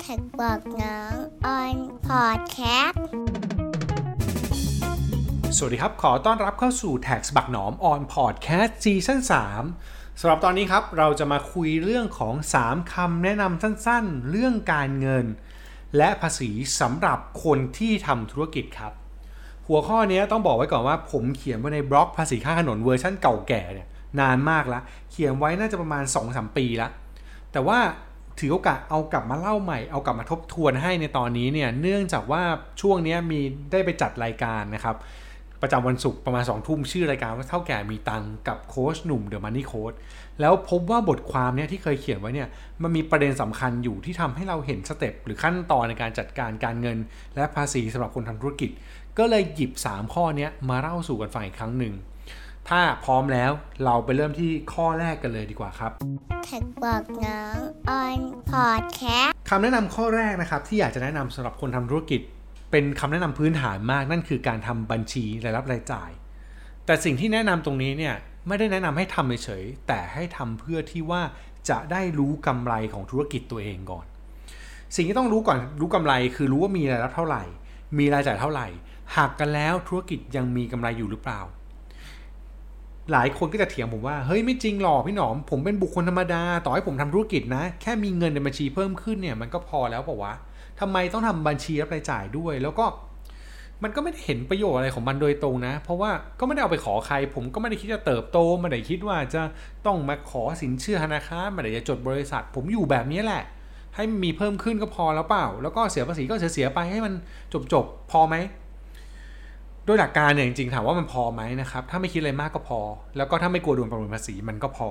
TaxBugnoms on podcast สวัสดีครับ ขอต้อนรับเข้าสู่ TaxBugnoms on podcast ซีซั่น3สำหรับตอนนี้ครับ เราจะมาคุยเรื่องของ 3คำแนะนำสั้นๆ เรื่องการเงิน และภาษีสำหรับคนที่ทำธุรกิจครับ หัวข้อนี้ต้องบอกไว้ก่อนว่าผมเขียนไว้ในบล็อกภาษีข้างถนนเวอร์ชั่นเก่าแก่เนี่ยนานมากแล้ว เขียนไว้น่าจะประมาณ 2-3 ปีแล้วแต่ว่า ถือโอกาสเอากลับมาเล่าใหม่เอากลับมาทบทวนให้ในตอนนี้เนี่ยเนื่องจากว่าช่วงนี้มีได้ไปจัดรายการนะครับ ประจำวันศุกร์ประมาณ2องทุ่มชื่อรายการว่าเถ้าแก่มีตังค์กับโค้ชหนุ่ม The Money Coach แล้วพบว่าบทความเนี่ยที่เคยเขียนไว้เนี่ยมันมีประเด็นสำคัญอยู่ที่ทำให้เราเห็น step หรือขั้นตอนในการจัดการการเงิน และภาษีสำหรับคนทำธุรกิจ ก็เลยหยิบ 3 ข้อนี้มาเล่าสู่กันฟังอีกครั้งหนึ่ง ถ้าพร้อมแล้วเราไปเริ่มที่ข้อแรกกันเลยดีกว่าครับแท็กบอกน้องออนพอดแคสต์คำแนะนำข้อแรกนะครับที่อยากจะแนะนำสำหรับคนทำธุรกิจ เป็นคำแนะนำพื้นฐานมากนั่นคือการทำบัญชีรายรับรายจ่าย แต่สิ่งที่แนะนำตรงนี้เนี่ยไม่ได้แนะนำให้ทำเฉยๆแต่ให้ทำเพื่อที่ว่าจะได้รู้กำไรของธุรกิจตัวเองก่อน สิ่งที่ต้องรู้ก่อนรู้กำไร คือรู้ว่ามีรายรับเท่าไหร่ มีรายจ่ายเท่าไหร่หักกันแล้วธุรกิจยังมีกำไรอยู่หรือเปล่า หลายคนก็จะเถียงผมว่าเฮ้ยไม่จริงหรอกพี่หนอม ผมเป็นบุคคลธรรมดา ต่อให้ผมทำธุรกิจนะ แค่มีเงินในบัญชีเพิ่มขึ้นเนี่ยมันก็พอแล้วเปล่าวะทำไมต้องทำบัญชีรับรายจ่ายด้วย แล้วก็มันก็ไม่ได้เห็นประโยชน์อะไรของมันโดยตรงนะ เพราะว่าก็ไม่ได้เอาไปขอใคร ผมก็ไม่ได้คิดจะเติบโตไม่ได้คิดว่าจะต้องมาขอสินเชื่อธนาคารไม่ได้จะจดบริษัท ผมอยู่แบบนี้แหละ ให้มีเพิ่มขึ้นก็พอแล้วเปล่า แล้วก็เสียภาษีก็เสียๆไปให้มันจบๆพอไหม โดยหลักการเนี่ยจริงๆถามว่ามันพอไหมนะครับ ถ้าไม่คิดอะไรมากก็พอ แล้วก็ถ้าไม่กลัวโดนประเมินภาษีมันก็พอ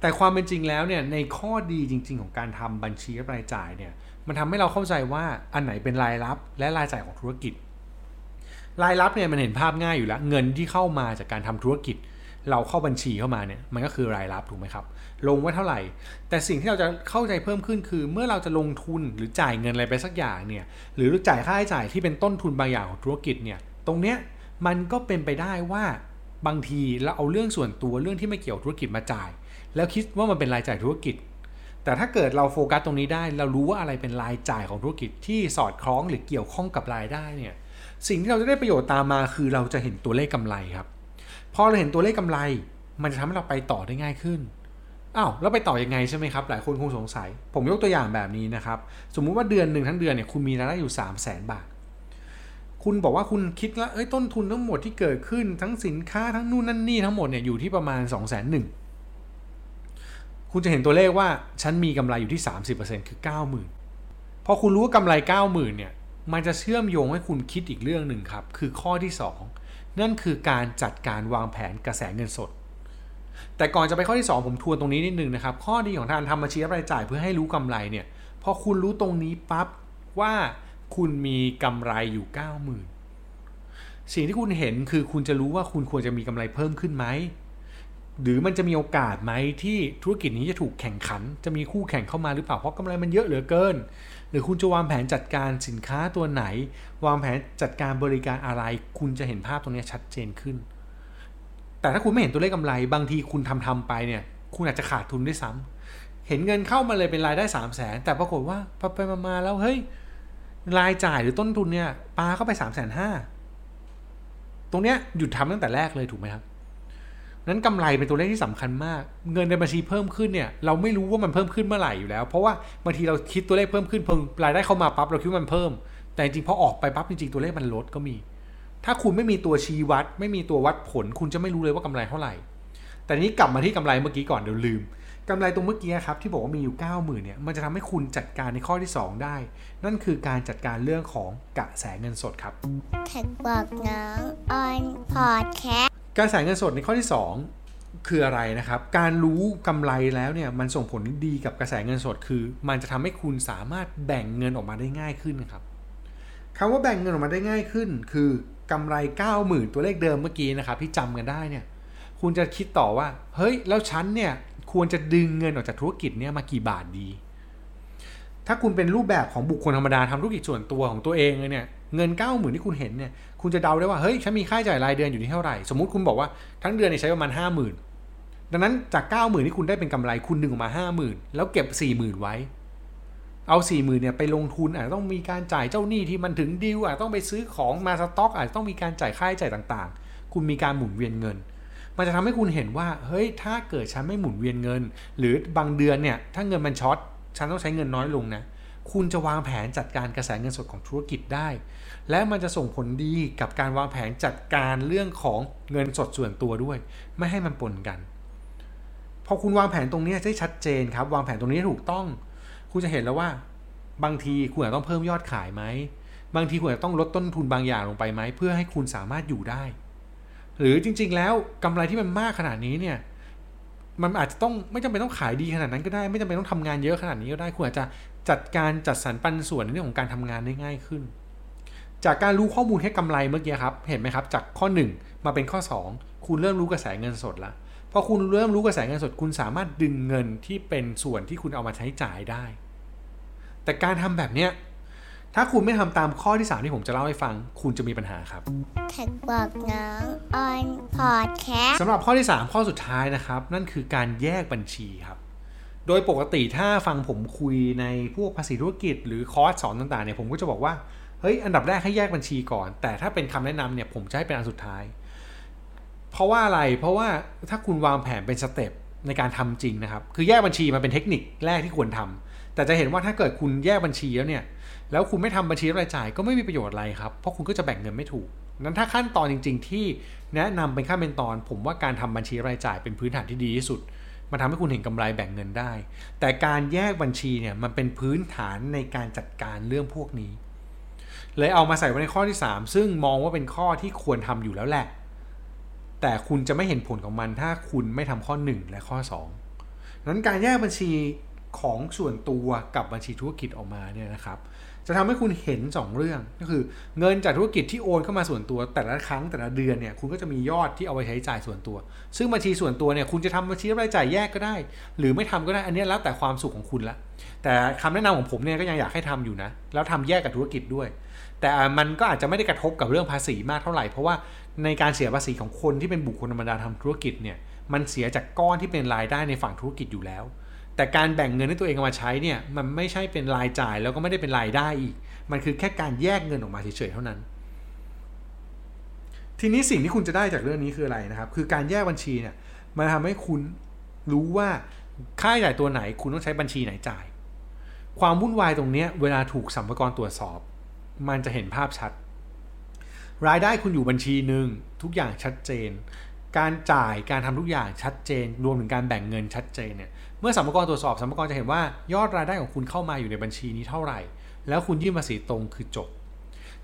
แต่ความเป็นจริงแล้วเนี่ยในข้อดีจริง ๆ ของการทำบัญชีรายจ่ายเนี่ยมันทำให้เราเข้าใจว่าอันไหนเป็นรายรับและรายจ่ายของธุรกิจ รายรับเนี่ยมันเห็นภาพง่ายอยู่แล้ว เงินที่เข้ามาจากการทำธุรกิจ เราเข้าบัญชีเข้ามาเนี่ยมันก็คือรายรับถูกไหมครับ ลงไว้เท่าไหร่ แต่สิ่งที่เราจะเข้าใจเพิ่มขึ้นคือ เมื่อเราจะลงทุนหรือจ่ายเงินอะไรไปสักอย่างเนี่ยหรือจ่ายค่าใช้จ่ายที่เป็นต้นทุนบางอย่างของธุรกิจเนี่ย ตรงเนี้ยมันก็เป็นไปได้ว่าบางทีเราเอาเรื่องส่วนตัวเรื่องที่ไม่เกี่ยวธุรกิจมาจ่าย แล้วคิดว่ามันเป็นรายจ่ายธุรกิจ แต่ถ้าเกิดเราโฟกัสตรงนี้ได้ เรารู้ว่าอะไรเป็นรายจ่ายของธุรกิจที่สอดคล้องหรือเกี่ยวข้องกับรายได้เนี่ยสิ่งที่เราจะได้ประโยชน์ตามมาคือเราจะเห็นตัวเลขกำไรครับพอเราเห็นตัวเลขกำไร มันจะทำให้เราไปต่อได้ง่ายขึ้นอ้าวแล้วไปต่อยังไงใช่ไหมครับ หลายคนคงสงสัย ผมยกตัวอย่างแบบนี้นะครับ สมมุติว่าเดือนหนึ่งทั้งเดือนเนี่ยคุณมีรายได้อยู่ 3 0 0 0 0 0 บาท คุณบอกว่าคุณคิดแล้วเอ้ยต้นทุนทั้งหมดที่เกิดขึ้นทั้งสินค้าทั้งนู่นนั่นนี่ทั้งหมดเนี่ยอยู่ที่ประมาณ 2 0 0 0 0 0คุณจะเห็นตัวเลขว่าฉันมีกำไรอยู่ที่ 30%คือ 90,000พอคุณรู้ว่ากำไร 90,000เนี่ยมันจะเชื่อมโยงให้คุณคิดอีกเรื่องหนึ่งครับ คือข้อที่ 2 นั่นคือการจัดการวางแผนกระแสเงินสด แต่ก่อนจะไปข้อที่ 2 ผมทวนตรงนี้นิดนึงนะครับ ข้อดีของการทำบัญชีรายจ่ายเพื่อให้รู้กำไรเนี่ย พอคุณรู้ตรงนี้ปั๊บว่า คุณมีกำไรอยู่90,000สิ่งที่คุณเห็นคือคุณจะรู้ว่าคุณควรจะมีกำไรเพิ่มขึ้นไหม หรือมันจะมีโอกาสไหมที่ธุรกิจนี้จะถูกแข่งขัน จะมีคู่แข่งเข้ามาหรือเปล่าเพราะกำไรมันเยอะเหลือเกิน หรือคุณจะวางแผนจัดการสินค้าตัวไหน วางแผนจัดการบริการอะไร คุณจะเห็นภาพตรงนี้ชัดเจนขึ้น แต่ถ้าคุณไม่เห็นตัวเลขกำไรบางทีคุณทำทำไปเนี่ย คุณอาจจะขาดทุนด้วยซ้ำเห็นเงินเข้ามาเลยเป็นรายได้ 3 0 0แสนแต่ปรากฏว่าพอไปมาแล้วเฮ้ย รายจ่ายหรือต้นทุนเนี่ยปาเข้าไป3ามแสนห้าตรงเนี้ยหยุดทำตั้งแต่แรกเลยถูกไหมครับนั้นกำไรเป็นตัวเลขที่สำคัญมาก เงินในบัญชีเพิ่มขึ้นเนี่ยเราไม่รู้ว่ามันเพิ่มขึ้นเมื่อไหร่อยู่แล้ว เพราะว่าบางทีเราคิดตัวเลขเพิ่มขึ้นเพิ่มรายได้เข้ามาปั๊บเราคิดว่ามันเพิ่ม แต่จริงๆพอออกไปปั๊บจริงๆตัวเลขมันลดก็มี ถ้าคุณไม่มีตัวชี้วัด ไม่มีตัววัดผล คุณจะไม่รู้เลยว่ากำไรเท่าไหร่ แต่นี้กลับมาที่กำไรเมื่อกี้ก่อนเดี๋ยวลืม กำไรตรงเมื่อกี้ครับที่บอกว่ามีอยู่ 9 0,000เนี่ยมันจะทำให้คุณจัดการในข้อที่ 2 ได้ นั่นคือการจัดการเรื่องของกระแสเงินสดครับแท็กบอกน้องออนพอดแคสต์กระแสเงินสดในข้อที่ 2 คืออะไรนะครับ การรู้กำไรแล้วเนี่ยมันส่งผลดีกับกระแสเงินสดคือ มันจะทำให้คุณสามารถแบ่งเงินออกมาได้ง่ายขึ้นครับคำว่าแบ่งเงินออกมาได้ง่ายขึ้น คือกำไร 90,000 ตัวเลขเดิมเมื่อกี้นะครับที่จำกันได้เนี่ยคุณจะคิดต่อว่า เฮ้ย แล้วฉันเนี่ย ควรจะดึงเงินออกจากธุรกิจเนี่ยมากี่บาทดี ถ้าคุณเป็นรูปแบบของบุคคลธรรมดาทำธุรกิจส่วนตัวของตัวเองเลยเนี่ยเงิน9 0,000ที่คุณเห็นเนี่ยคุณจะเดาได้ว่าเฮ้ยฉันมีค่าใช้จ่ายรายเดือนอยู่ที่เท่าไหร่ สมมติคุณบอกว่าทั้งเดือนเนี่ยใช้ประมาณ 50,000 ดังนั้นจาก 90,000ที่คุณได้เป็นกำไรคุณดึงออกมา 50,000 แล้วเก็บ 40,000 ไว้ เอา4ี่หมื่นเนี่ยไปลงทุนอาจจะต้องมีการจ่ายเจ้าหนี้ที่มันถึงดิวอาจจะต้องไปซื้อของมาสต็อกอาจจะต้องมีการจ่ายค่าใช้จ่ายต่างๆ คุณมีการหมุนเวียนเงิน มันจะทำให้คุณเห็นว่าเฮ้ยถ้าเกิดฉันไม่หมุนเวียนเงิน หรือบางเดือนเนี่ยถ้าเงินมันช็อตฉันต้องใช้เงินน้อยลงนะคุณจะวางแผนจัดการกระแสเงินสดของธุรกิจได้ และมันจะส่งผลดีกับการวางแผนจัดการเรื่องของเงินสดส่วนตัวด้วย ไม่ให้มันปนกันพอคุณวางแผนตรงนี้ได้ชัดเจนครับ วางแผนตรงนี้ถูกต้อง คุณจะเห็นแล้วว่า บางทีคุณอาจต้องเพิ่มยอดขายไหมบางทีคุณอาจต้องลดต้นทุนบางอย่างลงไปไหมเพื่อให้คุณสามารถอยู่ได้ หรือจริง ๆ แล้วกำไรที่มันมากขนาดนี้เนี่ยมันอาจจะต้องไม่จำเป็นต้องขายดีขนาดนั้นก็ได้ ไม่จำเป็นต้องทำงานเยอะขนาดนี้ก็ได้คุณอาจจะจัดการจัดสรรปันส่วนในเรื่องของการทำงานได้ง่ายขึ้น จากการรู้ข้อมูลแค่กำไรเมื่อกี้ครับ เห็นไหมครับ จากข้อ 1 มาเป็นข้อ 2 คุณเริ่มรู้กระแสเงินสดแล้วพอคุณเริ่มรู้กระแสเงินสด คุณสามารถดึงเงินที่เป็นส่วนที่คุณเอามาใช้จ่ายได้ แต่การทำแบบเนี้ย ถ้าคุณไม่ทำตามข้อที่ 3 ที่ผมจะเล่าให้ฟัง คุณจะมีปัญหาครับแท็กบอกน้องออนพอดแคสต์สำหรับข้อที่ 3 ข้อสุดท้ายนะครับ นั่นคือการแยกบัญชีครับ โดยปกติถ้าฟังผมคุยในพวกภาษีธุรกิจ หรือคอร์สสอนต่างๆเนี่ยผมก็จะบอกว่าเฮ้ยอันดับแรกให้แยกบัญชีก่อน แต่ถ้าเป็นคำแนะนำเนี่ยผมจะให้เป็นอันสุดท้าย เพราะว่าอะไรเพราะว่าถ้าคุณวางแผนเป็นสเต็ปในการทำจริงนะครับ คือแยกบัญชีมันเป็นเทคนิคแรกที่ควรทำ แต่จะเห็นว่าถ้าเกิดคุณแยกบัญชีแล้วเนี่ย แล้วคุณไม่ทำบัญชีรายจ่าย ก็ไม่มีประโยชน์อะไรครับ เพราะคุณก็จะแบ่งเงินไม่ถูก นั้นถ้าขั้นตอนจริง ๆ ที่แนะนำเป็นขั้นเป็นตอน ผมว่าการทำบัญชีรายจ่ายเป็นพื้นฐานที่ดีที่สุด มันทำให้คุณเห็นกำไรแบ่งเงินได้ แต่การแยกบัญชีเนี่ยมันเป็นพื้นฐานในการจัดการเรื่องพวกนี้ เลยเอามาใส่ไว้ในข้อที่ 3 ซึ่งมองว่าเป็นข้อที่ควรทำอยู่แล้วแหละ แต่คุณจะไม่เห็นผลของมันถ้าคุณไม่ทำข้อ 1 และข้อ 2 นั้นการแยกบัญชี ของส่วนตัวกับบัญชีธุรกิจออกมาเนี่ยนะครับจะทำให้คุณเห็น 2 เรื่องก็คือ เงินจากธุรกิจที่โอนเข้ามาส่วนตัว แต่ละครั้งแต่ละเดือนเนี่ยคุณก็จะมียอดที่เอาไปใช้จ่ายส่วนตัว ซึ่งบัญชีส่วนตัวเนี่ยคุณจะทำบัญชีรายจ่ายแยกก็ได้ หรือไม่ทำก็ได้อันนี้แล้วแต่ความสุขของคุณละแต่คำแนะนำของผมเนี่ยก็ยังอยากให้ทำอยู่นะแล้วทำแยกกับธุรกิจด้วย แต่มันก็อาจจะไม่ได้กระทบกับเรื่องภาษีมากเท่าไหร่เพราะว่าในการเสียภาษีของคนที่เป็นบุคคลธรรมดาทำธุรกิจเนี่ยมันเสียจากก้อนที่เป็นรายได้ในฝั่งธุรกิจอยู่แล้ว แต่การแบ่งเงินให้ตัวเองเอามาใช้เนี่ยมันไม่ใช่เป็นรายจ่ายแล้วก็ไม่ได้เป็นรายได้อีก มันคือแค่การแยกเงินออกมาเฉยๆเท่านั้น ทีนี้สิ่งที่คุณจะได้จากเรื่องนี้คืออะไรนะครับ คือการแยกบัญชีเนี่ยมันทำให้คุณรู้ว่าค่าใช้จ่ายตัวไหน คุณต้องใช้บัญชีไหนจ่าย ความวุ่นวายตรงนี้เวลาถูกสัมภาระตรวจสอบ มันจะเห็นภาพชัด รายได้คุณอยู่บัญชีหนึ่งทุกอย่างชัดเจน การจ่ายการทำทุกอย่างชัดเจน รวมถึงการแบ่งเงินชัดเจนเนี่ยเมื่อสัมภาระตรวจสอบสัมภาระจะเห็นว่ายอดรายได้ของคุณเข้ามาอยู่ในบัญชีนี้เท่าไหร่ แล้วคุณยื่นภาษีตรงคือจบ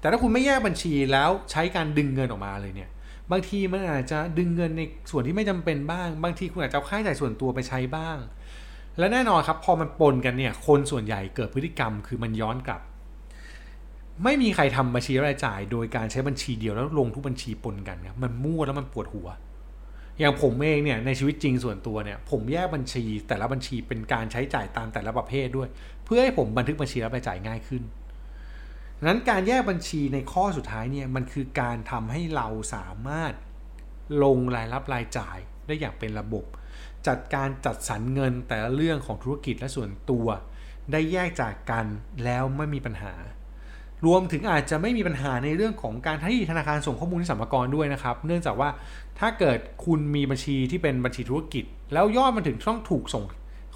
แต่ถ้าคุณไม่แยกบัญชีแล้วใช้การดึงเงินออกมาเลยเนี่ยบางทีมันอาจจะดึงเงินในส่วนที่ไม่จำเป็นบ้าง บางทีคุณอาจจะเอาค่าใช้จ่ายส่วนตัวไปใช้บ้าง และแน่นอนครับพอมันปนกันเนี่ยคนส่วนใหญ่เกิดพฤติกรรมคือมันย้อนกลับ ไม่มีใครทำบัญชีรายจ่าย โดยการใช้บัญชีเดียวแล้วลงทุกบัญชีปนกันครับมันมั่วแล้วมันปวดหัว อย่างผมเองเนี่ยในชีวิตจริงส่วนตัวเนี่ยผมแยกบัญชีแต่ละบัญชีเป็นการใช้จ่ายตามแต่ละประเภทด้วย เพื่อให้ผมบันทึกบัญชีรับรายจ่ายง่ายขึ้นนั้นการแยกบัญชีในข้อสุดท้ายเนี่ยมันคือการทำให้เราสามารถลงรายรับรายจ่ายได้อย่างเป็นระบบ จัดการจัดสรรเงินแต่ละเรื่องของธุรกิจและส่วนตัว ได้แยกจากกันแล้วไม่มีปัญหา รวมถึงอาจจะไม่มีปัญหาในเรื่องของการที่ธนาคารส่งข้อมูลที่สัมภาระด้วยนะครับ เนื่องจากว่าถ้าเกิดคุณมีบัญชีที่เป็นบัญชีธุรกิจ แล้วยอดมันถึงต้องถูกส่ง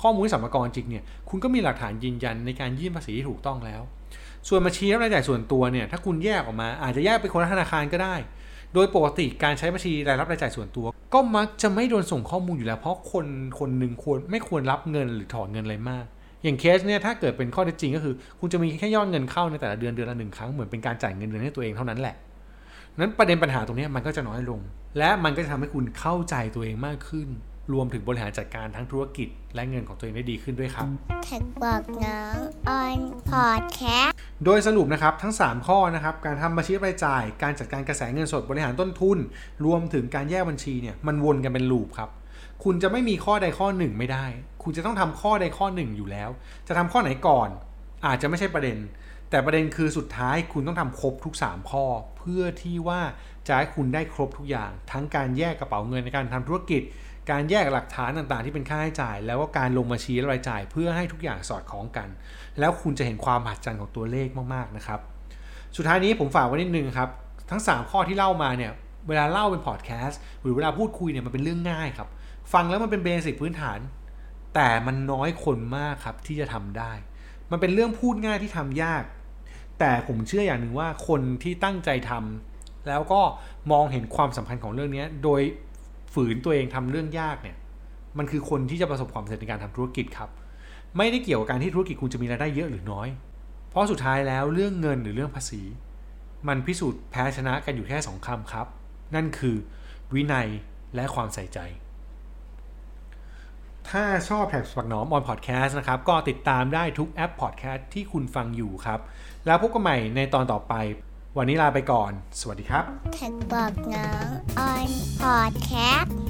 ข้อมูลที่สัมภาระจริงเนี่ยคุณก็มีหลักฐานยืนยันในการยื่นภาษีที่ถูกต้องแล้ว ส่วนบัญชีรับรายจ่ายส่วนตัวเนี่ยถ้าคุณแยกออกมาอาจจะแยกไปคนละธนาคารก็ได้ โดยปกติการใช้บัญชีรายรับรายจ่ายส่วนตัว ก็มักจะไม่โดนส่งข้อมูลอยู่แล้ว เพราะคนคนหนึ่งควรไม่ควรรับเงินหรือถอนเงินอะไรมาก อย่างเคสเนี่ยถ้าเกิดเป็นข้อเท็จจริงก็คือ คุณจะมีแค่ยอดเงินเข้าในแต่ละเดือนเดือนละหนึ่งครั้งเหมือนเป็นการจ่ายเงินเดือนให้ตัวเองเท่านั้นแหละนั้นประเด็นปัญหาตรงนี้มันก็จะน้อยลง และมันก็จะทำให้คุณเข้าใจตัวเองมากขึ้น รวมถึงบริหารจัดการทั้งธุรกิจ และเงินของตัวเองได้ดีขึ้นด้วยครับแท็กบอกน้องออนพอดแคสต์โดยสรุปนะครับทั้ง 3 ข้อนะครับการทำบัญชีรายจ่าย การจัดการกระแสเงินสดบริหารต้นทุน รวมถึงการแยกบัญชีเนี่ยมันวนกันเป็นลูปครับ คุณจะไม่มีข้อใดข้อหนึ่งไม่ได้ คุณจะต้องทำข้อใดข้อหนึ่งอยู่แล้ว จะทำข้อไหนก่อน อาจจะไม่ใช่ประเด็น แต่ประเด็นคือสุดท้ายคุณต้องทำครบทุก 3 ข้อ เพื่อที่ว่าจะให้คุณได้ครบทุกอย่าง ทั้งการแยกกระเป๋าเงินในการทำธุรกิจ การแยกหลักฐานต่างๆ ที่เป็นค่าใช้จ่าย แล้วก็การลงมาชี้รายจ่าย เพื่อให้ทุกอย่างสอดคล้องกัน แล้วคุณจะเห็นความมหัศจรรย์ของตัวเลขมากๆนะครับ สุดท้ายนี้ผมฝากไว้นิดนึงครับทั้ง 3 ข้อที่เล่ามาเนี่ยเวลาเล่าเป็นพอดแคสต์หรือเวลาพูดคุยเนี่ยมันเป็นเรื่องง่ายครับ ฟังแล้วมันเป็นเบสิกพื้นฐาน แต่มันน้อยคนมากครับที่จะทำได้ มันเป็นเรื่องพูดง่ายที่ทำยาก แต่ผมเชื่ออย่างหนึ่งว่าคนที่ตั้งใจทำแล้วก็มองเห็นความสำคัญของเรื่องนี้โดยฝืนตัวเองทำเรื่องยากเนี่ย มันคือคนที่จะประสบความสำเร็จในการทำธุรกิจครับ ไม่ได้เกี่ยวกับการที่ธุรกิจคุณจะมีรายได้เยอะหรือน้อย เพราะสุดท้ายแล้วเรื่องเงินหรือเรื่องภาษี มันพิสูจน์แพ้ชนะกันอยู่แค่สองคำครับ นั่นคือวินัยและความใส่ใจ ถ้าชอบแท็กปักหนอมออนพอดแคสต์นะครับ ก็ติดตามได้ทุกแอปพอดแคสต์ที่คุณฟังอยู่ครับ แล้วพบกันใหม่ในตอนต่อไป วันนี้ลาไปก่อน สวัสดีครับแท็กบอกน้อมออนพอดแคสต์